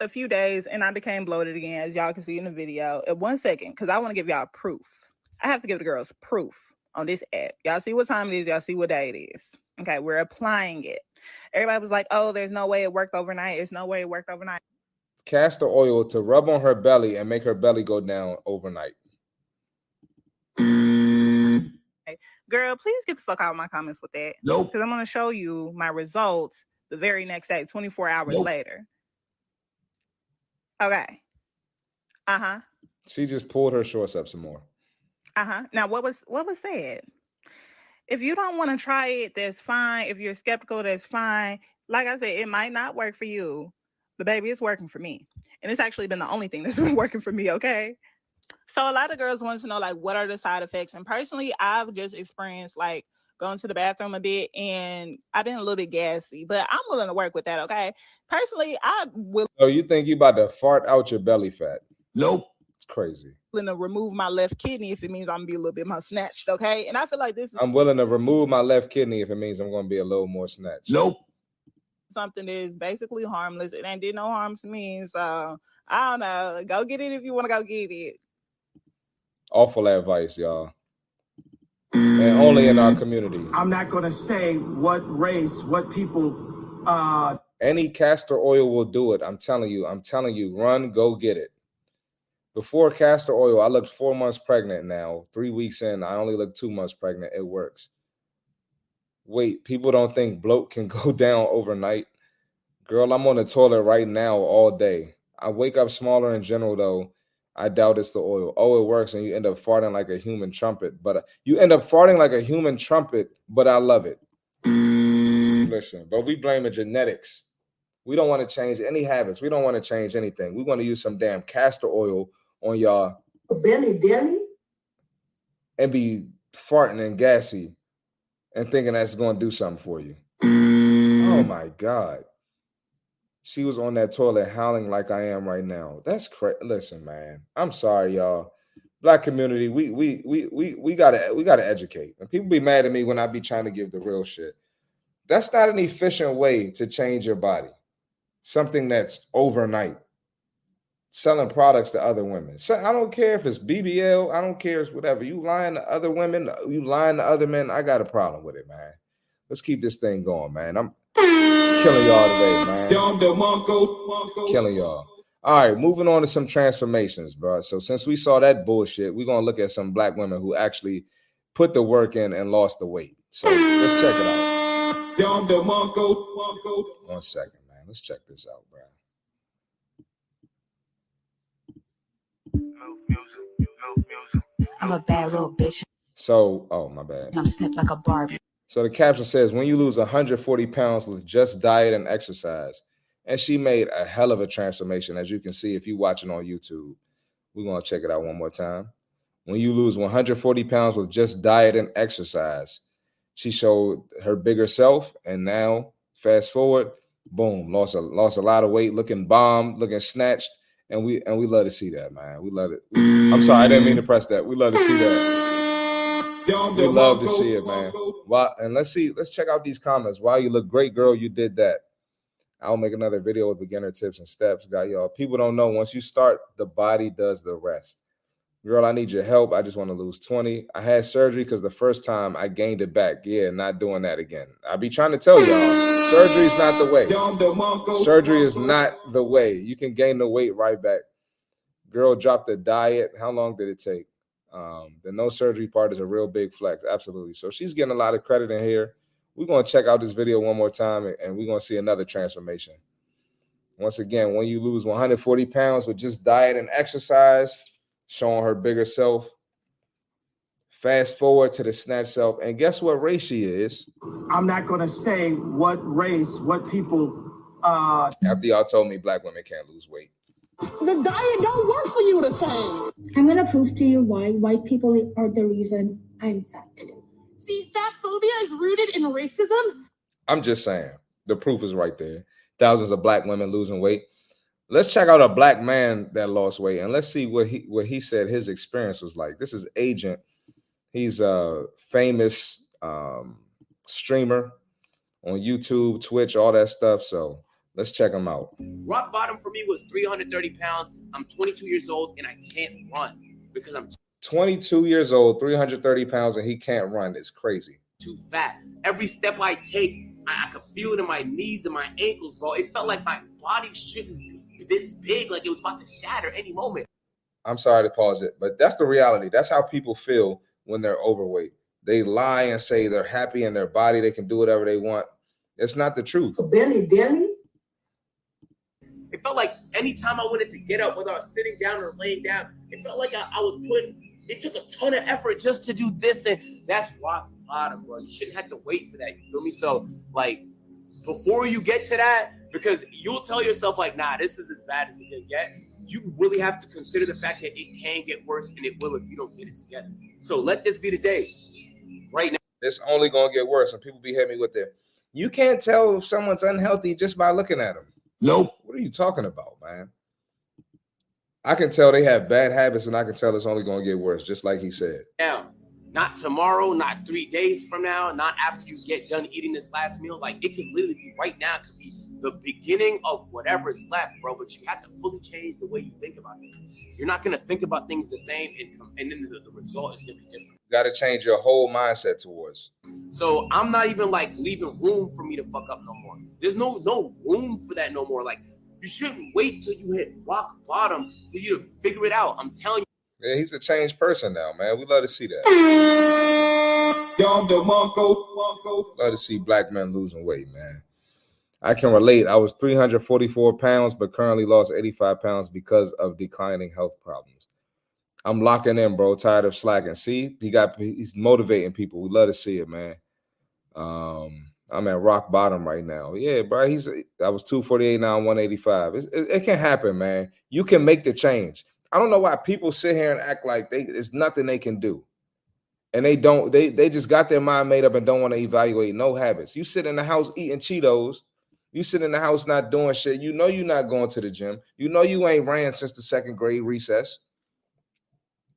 a few days and I became bloated again, as y'all can see in the video. At one second, because I want to give y'all proof. I have to give the girls proof on this app. Y'all see what time it is, y'all see what day it is. Okay, we're applying it. Everybody was like, oh, there's no way it worked overnight. There's no way it worked overnight. Castor oil to rub on her belly and make her belly go down overnight. Girl, please get the fuck out of my comments with that. Nope. Because I'm gonna show you my results the very next day, 24 hours Nope. later. Okay. Uh-huh. She just pulled her shorts up some more. Uh-huh. Now what was what was said? If you don't want to try it, that's fine. If you're skeptical, that's fine. Like I said, it might not work for you, but baby, it's working for me. And it's actually been the only thing that's been working for me, okay? So a lot of girls want to know like what are the side effects? And personally, I've just experienced like going to the bathroom a bit and I've been a little bit gassy, but I'm willing to work with that, okay? Personally, I will So you think you about to fart out your belly fat? Nope. It's crazy. willing to remove my left kidney if it means I'm gonna be a little bit more snatched, okay? And I feel like this is I'm willing to remove my left kidney if it means I'm gonna be a little more snatched. Nope. Something that is basically harmless. It ain't did no harm to me. So I don't know. Go get it if you want to go get it. Awful advice, y'all. And only in our community. I'm not going to say what race, what people. Uh, Any castor oil will do it. I'm telling you. I'm telling you. Run, go get it. Before castor oil, I looked four months pregnant now. Three weeks in, I only look two months pregnant. It works. Wait, people don't think bloat can go down overnight. Girl, I'm on the toilet right now all day. I wake up smaller in general, though. I doubt it's the oil. Oh, it works, and you end up farting like a human trumpet. But uh, you end up farting like a human trumpet, but I love it. Listen, but we blame the genetics. We don't want to change any habits. We don't want to change anything. We want to use some damn castor oil on y'all Benny Benny? and be farting and gassy and thinking that's going to do something for you. Oh mm. my God. She was on that toilet howling like I am right now. That's crazy. Listen, man. I'm sorry, y'all. Black community, we we we we we gotta we gotta educate. And people be mad at me when I be trying to give the real shit. That's not an efficient way to change your body. Something that's overnight. Selling products to other women. So I don't care if it's BBL, I don't care if it's whatever. You lying to other women, you lying to other men. I got a problem with it, man. Let's keep this thing going, man. I'm killing y'all today, man. Don't the monko. Killing y'all. All right, moving on to some transformations, bro. So since we saw that bullshit, we're gonna look at some black women who actually put the work in and lost the weight. So let's check it out. One second, man. Let's check this out, bro. I'm a bad little bitch. So, oh my bad. I'm snipped like a Barbie. So the caption says, when you lose 140 pounds with just diet and exercise. And she made a hell of a transformation, as you can see if you're watching on YouTube. We're gonna check it out one more time. When you lose 140 pounds with just diet and exercise, she showed her bigger self, and now fast forward, boom, lost a lost a lot of weight, looking bomb, looking snatched, and we and we love to see that, man. We love it. I'm sorry, I didn't mean to press that. We love to see that. We love to see it, man. Wow, and let's see, let's check out these comments. Wow, you look great, girl. You did that. I'll make another video with beginner tips and steps, got y'all. People don't know once you start, the body does the rest. Girl, I need your help. I just want to lose 20. I had surgery because the first time I gained it back. Yeah, not doing that again. I be trying to tell y'all, surgery is not the way. Surgery is not the way. You can gain the weight right back. Girl dropped the diet. How long did it take? Um, the no surgery part is a real big flex. Absolutely. So she's getting a lot of credit in here. We're going to check out this video one more time and- and we're going to see another transformation. Once again, when you lose 140 pounds with just diet and exercise, showing her bigger self. Fast forward to the snatch self, and guess what race she is? I'm not going to say what race, what people. Uh, After y'all told me black women can't lose weight. The diet don't work for you the same. I'm gonna prove to you why white people are the reason I'm fat today. See, fat phobia is rooted in racism. I'm just saying, the proof is right there. Thousands of black women losing weight. Let's check out a black man that lost weight and let's see what he what he said his experience was like. This is Agent. He's a famous um, streamer on YouTube, Twitch, all that stuff. So let's check him out. Rock bottom for me was 330 pounds. I'm 22 years old and I can't run because I'm 22 years old, 330 pounds, and he can't run. It's crazy. too fat. Every step I take, I, I could feel it in my knees and my ankles, bro. It felt like my body shouldn't be this big, like it was about to shatter any moment. I'm sorry to pause it, but that's the reality. That's how people feel when they're overweight. They lie and say they're happy in their body, they can do whatever they want. It's not the truth. Belly, belly. It felt like anytime I wanted to get up, whether I was sitting down or laying down, it felt like I, I was putting. It took a ton of effort just to do this, and that's rock bottom, bro. You shouldn't have to wait for that. You feel me? So, like, before you get to that, because you'll tell yourself like, nah, this is as bad as it can get. You really have to consider the fact that it can get worse, and it will if you don't get it together. So let this be the day. Right now. It's only gonna get worse. And people be hitting me with their you can't tell if someone's unhealthy just by looking at them. Nope. What are you talking about, man? I can tell they have bad habits, and I can tell it's only gonna get worse, just like he said. now, not tomorrow, not three days from now, not after you get done eating this last meal. Like it could literally be right now, it could be the beginning of whatever's left, bro. But you have to fully change the way you think about it. you're not gonna think about things the same, and, and then the, the result is gonna be different. You got to change your whole mindset towards. So I'm not even like leaving room for me to fuck up no more. There's no no room for that no more. Like you shouldn't wait till you hit rock bottom for you to figure it out. I'm telling you. Yeah, he's a changed person now, man. We love to see that. Love to see black men losing weight, man. I can relate. I was 344 pounds, but currently lost 85 pounds because of declining health problems. I'm locking in, bro. Tired of slacking. See, he got he's motivating people. We love to see it, man. Um, I'm at rock bottom right now. Yeah, bro. He's I was 248 now, I'm 185. It, it can happen, man. You can make the change. I don't know why people sit here and act like they it's nothing they can do. And they don't, they they just got their mind made up and don't want to evaluate no habits. You sit in the house eating Cheetos, you sit in the house not doing shit. You know you're not going to the gym. You know you ain't ran since the second grade recess.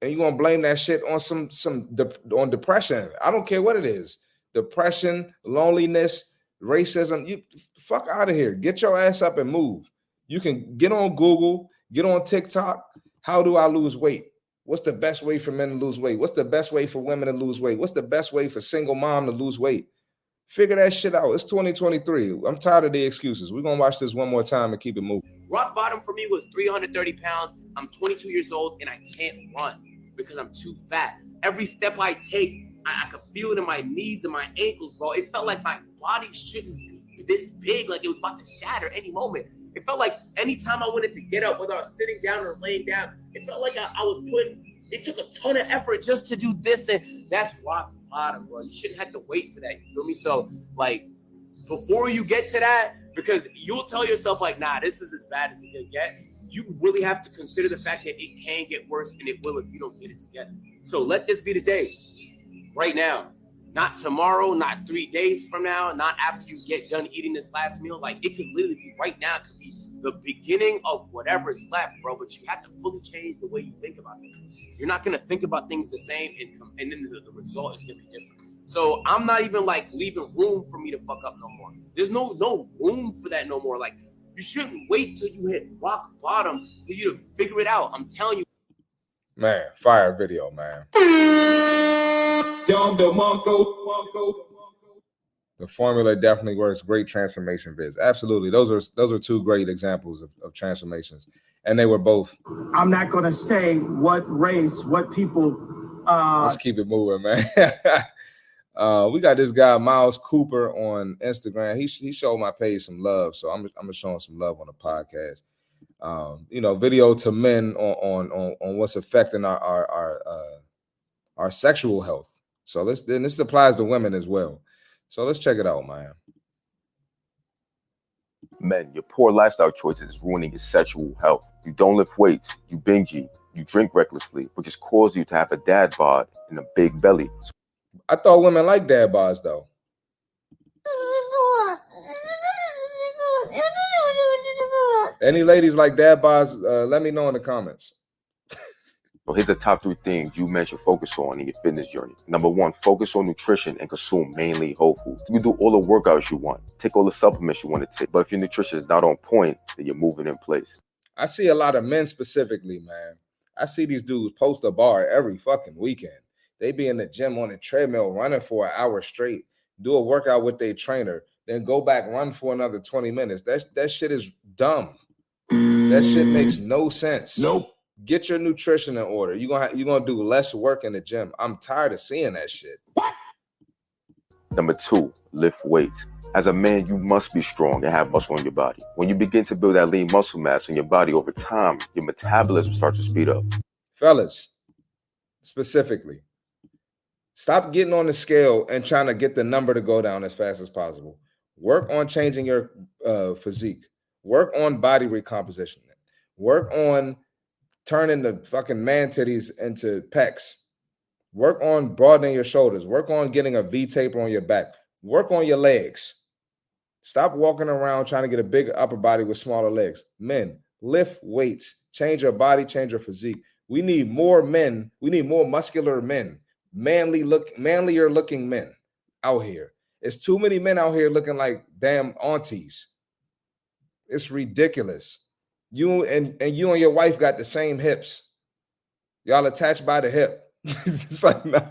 And you gonna blame that shit on some some de- on depression. I don't care what it is. Depression, loneliness, racism. You fuck out of here. Get your ass up and move. You can get on Google, get on TikTok. How do I lose weight? What's the best way for men to lose weight? What's the best way for women to lose weight? What's the best way for single mom to lose weight? Figure that shit out. It's 2023. I'm tired of the excuses. We're gonna watch this one more time and keep it moving. Rock bottom for me was 330 pounds. I'm 22 years old and I can't run because I'm too fat. Every step I take, I, I could feel it in my knees and my ankles, bro. It felt like my body shouldn't be this big, like it was about to shatter any moment. It felt like anytime I wanted to get up, whether I was sitting down or laying down, it felt like I, I was putting. It took a ton of effort just to do this, and that's rock bro. You shouldn't have to wait for that. You feel me? So, like, before you get to that, because you'll tell yourself like, nah, this is as bad as it can get. You really have to consider the fact that it can get worse, and it will if you don't get it together. So let this be the day, right now, not tomorrow, not three days from now, not after you get done eating this last meal. Like it could literally be right now. It could be the beginning of whatever is left, bro. But you have to fully change the way you think about things. You're not gonna think about things the same, and, com- and then the, the result is gonna be different. So I'm not even like leaving room for me to fuck up no more. There's no no room for that no more. Like you shouldn't wait till you hit rock bottom for you to figure it out. I'm telling you. Man, fire video, man. The formula definitely works. Great transformation vids. Absolutely. Those are those are two great examples of, of transformations. And they were both. I'm not to say what race, what people. Uh, Let's keep it moving, man. uh, we got this guy Miles Cooper on Instagram. He he showed my page some love, so I'm I'm showing some love on the podcast. Um, you know, video to men on on on, on what's affecting our our our, uh, our sexual health. So let's then this applies to women as well. So let's check it out, man. Men, your poor lifestyle choices is ruining your sexual health. You don't lift weights, you binge eat, you drink recklessly, which has caused you to have a dad bod and a big belly. I thought women like dad bods though. Any ladies like dad bods? Uh, let me know in the comments. So here's the top three things you men should focus on in your fitness journey. Number one, focus on nutrition and consume mainly whole foods. You do all the workouts you want, take all the supplements you want to take, but if your nutrition is not on point, then you're moving in place. I see a lot of men specifically, man. I see these dudes post a bar every fucking weekend. They be in the gym on the treadmill running for an hour straight, do a workout with their trainer, then go back run for another 20 minutes. That that shit is dumb. That shit makes no sense. Nope. Get your nutrition in order. You're gonna you're gonna do less work in the gym. I'm tired of seeing that shit. Number two, lift weights. As a man, you must be strong and have muscle on your body. When you begin to build that lean muscle mass in your body over time, your metabolism starts to speed up. Fellas, specifically, stop getting on the scale and trying to get the number to go down as fast as possible. Work on changing your uh, physique. Work on body recomposition. Work on turning the fucking man titties into pecs. Work on broadening your shoulders. Work on getting a V taper on your back. Work on your legs. Stop walking around trying to get a bigger upper body with smaller legs. Men, lift weights. Change your body, change your physique. We need more men. We need more muscular men, manly look, manlier looking men out here. It's too many men out here looking like damn aunties. It's ridiculous. You and, and you and your wife got the same hips. Y'all attached by the hip. it's like, nah.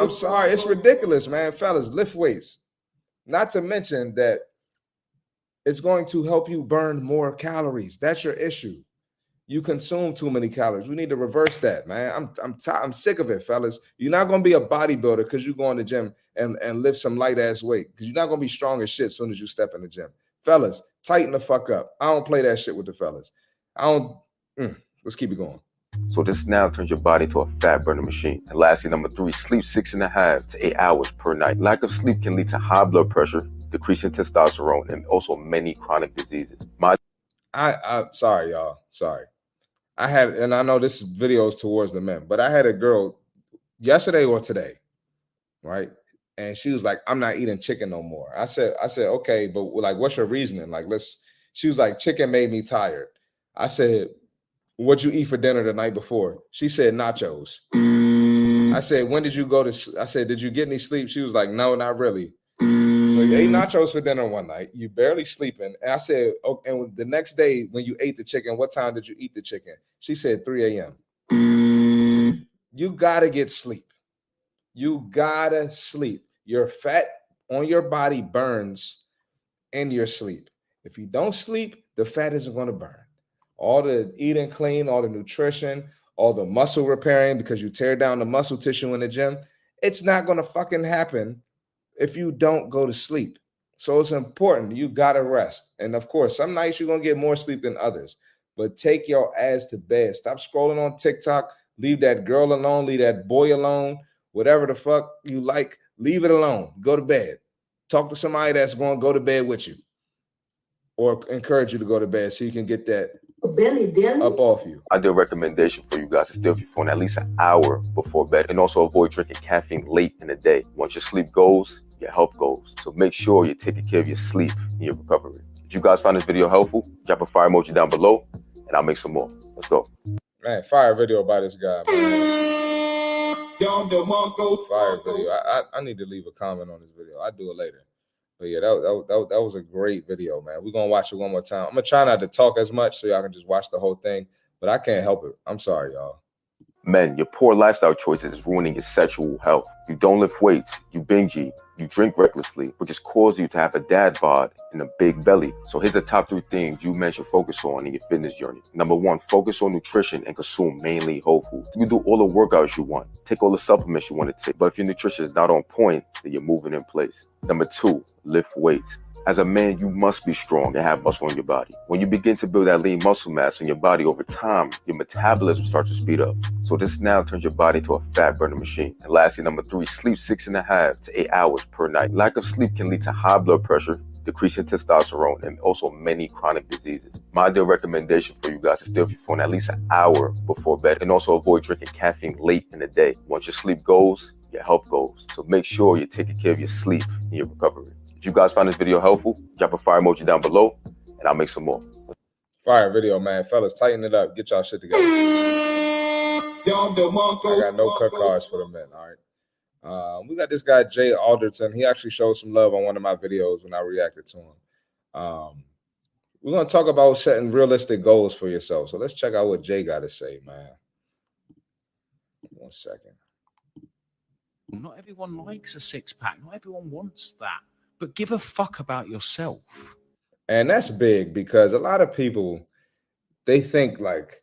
I'm sorry, it's ridiculous, man. Fellas, lift weights. Not to mention that it's going to help you burn more calories. That's your issue. You consume too many calories. We need to reverse that, man. I'm I'm ti- I'm sick of it, fellas. You're not gonna be a bodybuilder because you go in the gym and and lift some light ass weight. Because you're not gonna be strong as shit as soon as you step in the gym. Fellas, tighten the fuck up. I don't play that shit with the fellas. I don't. mm, let's keep it going. So this now turns your body to a fat burning machine. And lastly, number three, sleep six and a half to eight hours per night. Lack of sleep can lead to high blood pressure, decreasing testosterone, and also many chronic diseases. My I I sorry, y'all. Sorry. I had, and I know this video is towards the men, but I had a girl yesterday or today, right? And she was like, I'm not eating chicken no more. I said, I said, okay, but like, what's your reasoning? Like, let's she was like, chicken made me tired. I said, What'd you eat for dinner the night before? She said nachos. I said, When did you go to I said, Did you get any sleep? She was like, No, not really. So you ate nachos for dinner one night. You barely sleeping. And I said, oh, and the next day when you ate the chicken, what time did you eat the chicken? She said 3 a.m. You gotta get sleep. You gotta sleep. Your fat on your body burns in your sleep. If you don't sleep, the fat isn't gonna burn. All the eating clean, all the nutrition, all the muscle repairing because you tear down the muscle tissue in the gym, it's not gonna fucking happen if you don't go to sleep. So it's important. You gotta rest. And of course, some nights you're gonna get more sleep than others. But take your ass to bed. Stop scrolling on TikTok. Leave that girl alone. Leave that boy alone. Whatever the fuck you like, leave it alone. Go to bed. Talk to somebody that's going to go to bed with you, or encourage you to go to bed so you can get that Belly, belly. up off you. I do a recommendation for you guys to stay off your phone at least an hour before bed and also avoid drinking caffeine late in the day. Once your sleep goes, your health goes. So make sure you're taking care of your sleep and your recovery. If you guys found this video helpful, drop a fire emoji down below and I'll make some more. Let's go. Man, fire video by this guy. Man. Fire video. I, I I need to leave a comment on this video. I'll do it later. But yeah, that, that, that, that was a great video, man. We're gonna watch it one more time. I'm gonna try not to talk as much so y'all can just watch the whole thing, but I can't help it. I'm sorry, y'all. Men, your poor lifestyle choices is ruining your sexual health. You don't lift weights, you binge eat, you drink recklessly, which has caused you to have a dad bod and a big belly. So here's the top three things you men should focus on in your fitness journey. Number one, focus on nutrition and consume mainly whole foods. You do all the workouts you want, take all the supplements you want to take, but if your nutrition is not on point, then you're moving in place. Number two, lift weights. As a man, you must be strong and have muscle on your body. When you begin to build that lean muscle mass in your body over time, your metabolism starts to speed up. So this now turns your body to a fat burning machine. And lastly, number three, sleep six and a half to eight hours per night. Lack of sleep can lead to high blood pressure, decreasing testosterone, and also many chronic diseases. My ideal recommendation for you guys is stay your phone at least an hour before bed and also avoid drinking caffeine late in the day. Once your sleep goes, your health goes. So make sure you're taking care of your sleep and your recovery. If you guys found this video helpful, drop a fire emoji down below and I'll make some more. Fire video, man. Fellas, tighten it up. Get y'all shit together. I got no cut cards for the men. All right. Uh, we got this guy Jay Alderton. He actually showed some love on one of my videos when I reacted to him. Um, we're gonna talk about setting realistic goals for yourself. So let's check out what Jay got to say, man. One second. Not everyone likes a six pack. Not everyone wants that. But give a fuck about yourself. And that's big because a lot of people they think like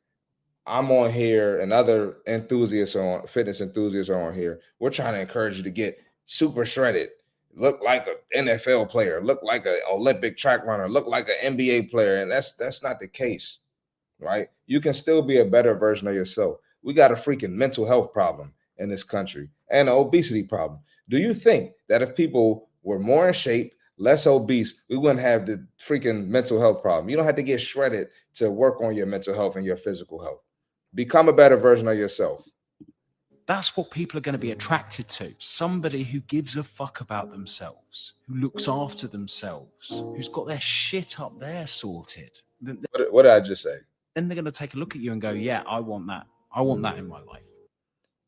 I'm on here and other enthusiasts on fitness enthusiasts are on here. We're trying to encourage you to get super shredded, look like an NFL player, look like an Olympic track runner, look like an NBA player. And that's that's not the case, right? You can still be a better version of yourself. We got a freaking mental health problem in this country and an obesity problem. Do you think that if people were more in shape, less obese, we wouldn't have the freaking mental health problem? You don't have to get shredded to work on your mental health and your physical health. Become a better version of yourself. That's what people are going to be attracted to. Somebody who gives a fuck about themselves, who looks after themselves, who's got their shit up there sorted. What, what did I just say? then they're going to take a look at you and go, yeah, I want that. I want that in my life.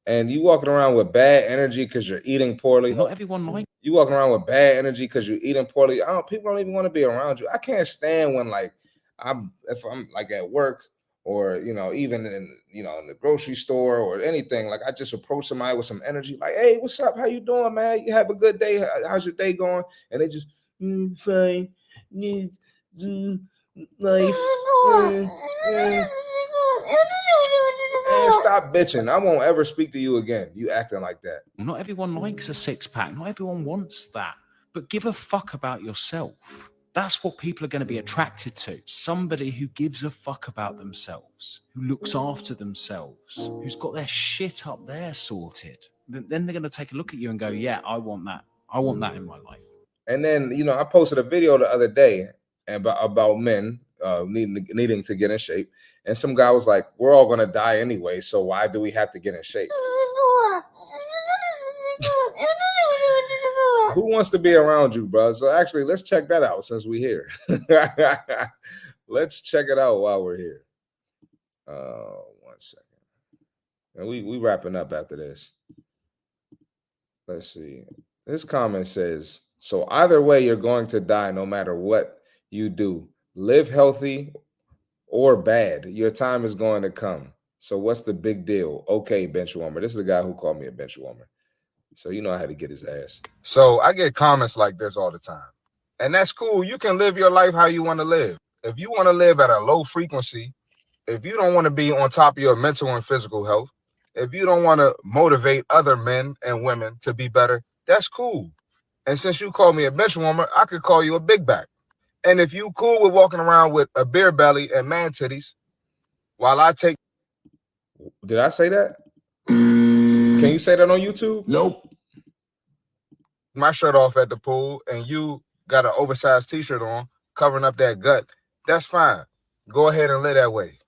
And you walking around with bad energy because you're eating poorly. Not everyone likes You walking around with bad energy because you're eating poorly. I don't, people don't even want to be around you. I can't stand when like I'm if I'm like at work or you know, even in you know in the grocery store or anything. Like I just approach somebody with some energy, like, "Hey, what's up? How you doing, man? You have a good day? How's your day going?" And they just "Mm, fine, mm, mm, nice. mm, mm." Man, stop bitching. I won't ever speak to you again. You acting like that. Not everyone likes a six pack. Not everyone wants that. But give a fuck about yourself. That's what people are going to be attracted to. Somebody who gives a fuck about themselves, who looks after themselves, who's got their shit up there sorted. Then they're going to take a look at you and go, yeah, I want that. I want that in my life. And then you know, I posted a video the other day about about men uh, needing needing to get in shape, and some guy was like, "We're all gonna die anyway, so why do we have to get in shape?" Who wants to be around you, bro? So actually, let's check that out since we're here. let's check it out while we're here. Uh, one second, and we we wrapping up after this. Let's see. This comment says, "So either way, you're going to die, no matter what you do. Live healthy or bad. Your time is going to come. So what's the big deal? Okay, bench warmer. This is the guy who called me a bench warmer. So you know how to get his ass. So I get comments like this all the time. And that's cool. You can live your life how you want to live. If you want to live at a low frequency, if you don't want to be on top of your mental and physical health, if you don't want to motivate other men and women to be better, that's cool. And since you call me a bench warmer, I could call you a big back. And if you cool with walking around with a beer belly and man titties, while I take Did I say that? Can you say that on YouTube? Nope. My shirt off at the pool and you got an oversized t-shirt on covering up that gut. That's fine. Go ahead and live that way.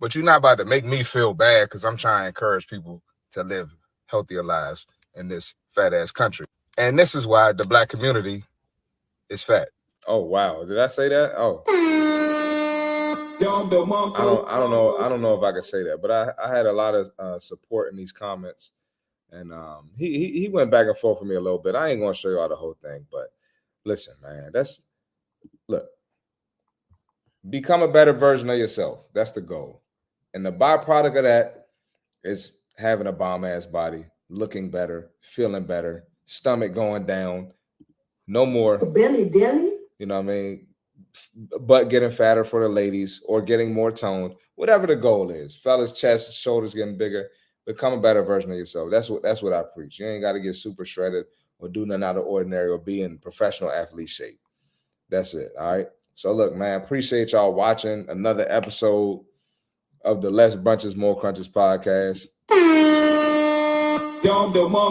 But you're not about to make me feel bad because I'm trying to encourage people to live healthier lives in this fat ass country. And this is why the black community is fat. Oh wow. Did I say that? Oh. I don't, I don't know. I don't know if I can say that, but I, I had a lot of uh, support in these comments, and um, he, he he went back and forth with me a little bit. I ain't gonna show you all the whole thing, but listen, man, that's look. Become a better version of yourself. That's the goal, and the byproduct of that is having a bomb ass body, looking better, feeling better, stomach going down, no more Belly, belly. You know what I mean? Butt getting fatter for the ladies or getting more toned, whatever the goal is. Fellas, chest, shoulders getting bigger. Become a better version of yourself. That's what that's what I preach. You ain't got to get super shredded or do nothing out of ordinary or be in professional athlete shape. That's it. All right. So look, man, appreciate y'all watching another episode of the Less Brunches, More Crunches podcast.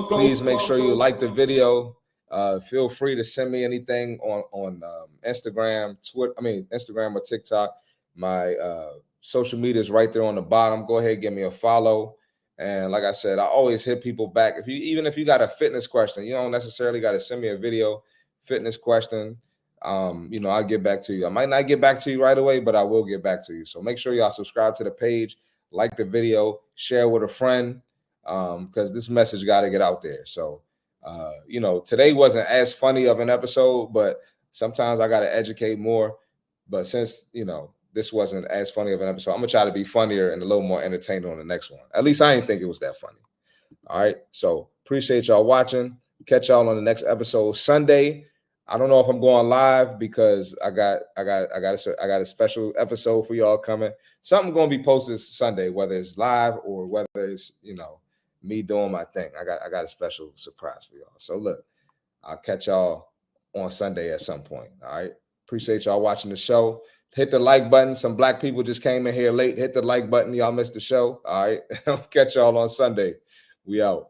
Please make sure you like the video. Uh, feel free to send me anything on on um, Instagram, Twitter. I mean Instagram or TikTok. My uh, social media is right there on the bottom. Go ahead, give me a follow. And like I said, I always hit people back. If you even if you got a fitness question, you don't necessarily got to send me a video fitness question. Um, you know, I'll get back to you. I might not get back to you right away, but I will get back to you. So make sure y'all subscribe to the page, like the video, share with a friend, um, because this message got to get out there. So uh, you know, today wasn't as funny of an episode, but sometimes I got to educate more. But since you know this wasn't as funny of an episode, I'm gonna try to be funnier and a little more entertaining on the next one. At least I didn't think it was that funny. All right, so appreciate y'all watching. Catch y'all on the next episode Sunday. I don't know if I'm going live because I got I got I got a, I got a special episode for y'all coming. Something going to be posted Sunday, whether it's live or whether it's you know me doing my thing. I got I got a special surprise for y'all. So look, I'll catch y'all on Sunday at some point. All right. Appreciate y'all watching the show. Hit the like button. Some black people just came in here late. Hit the like button. Y'all missed the show. All right. I'll catch y'all on Sunday. We out.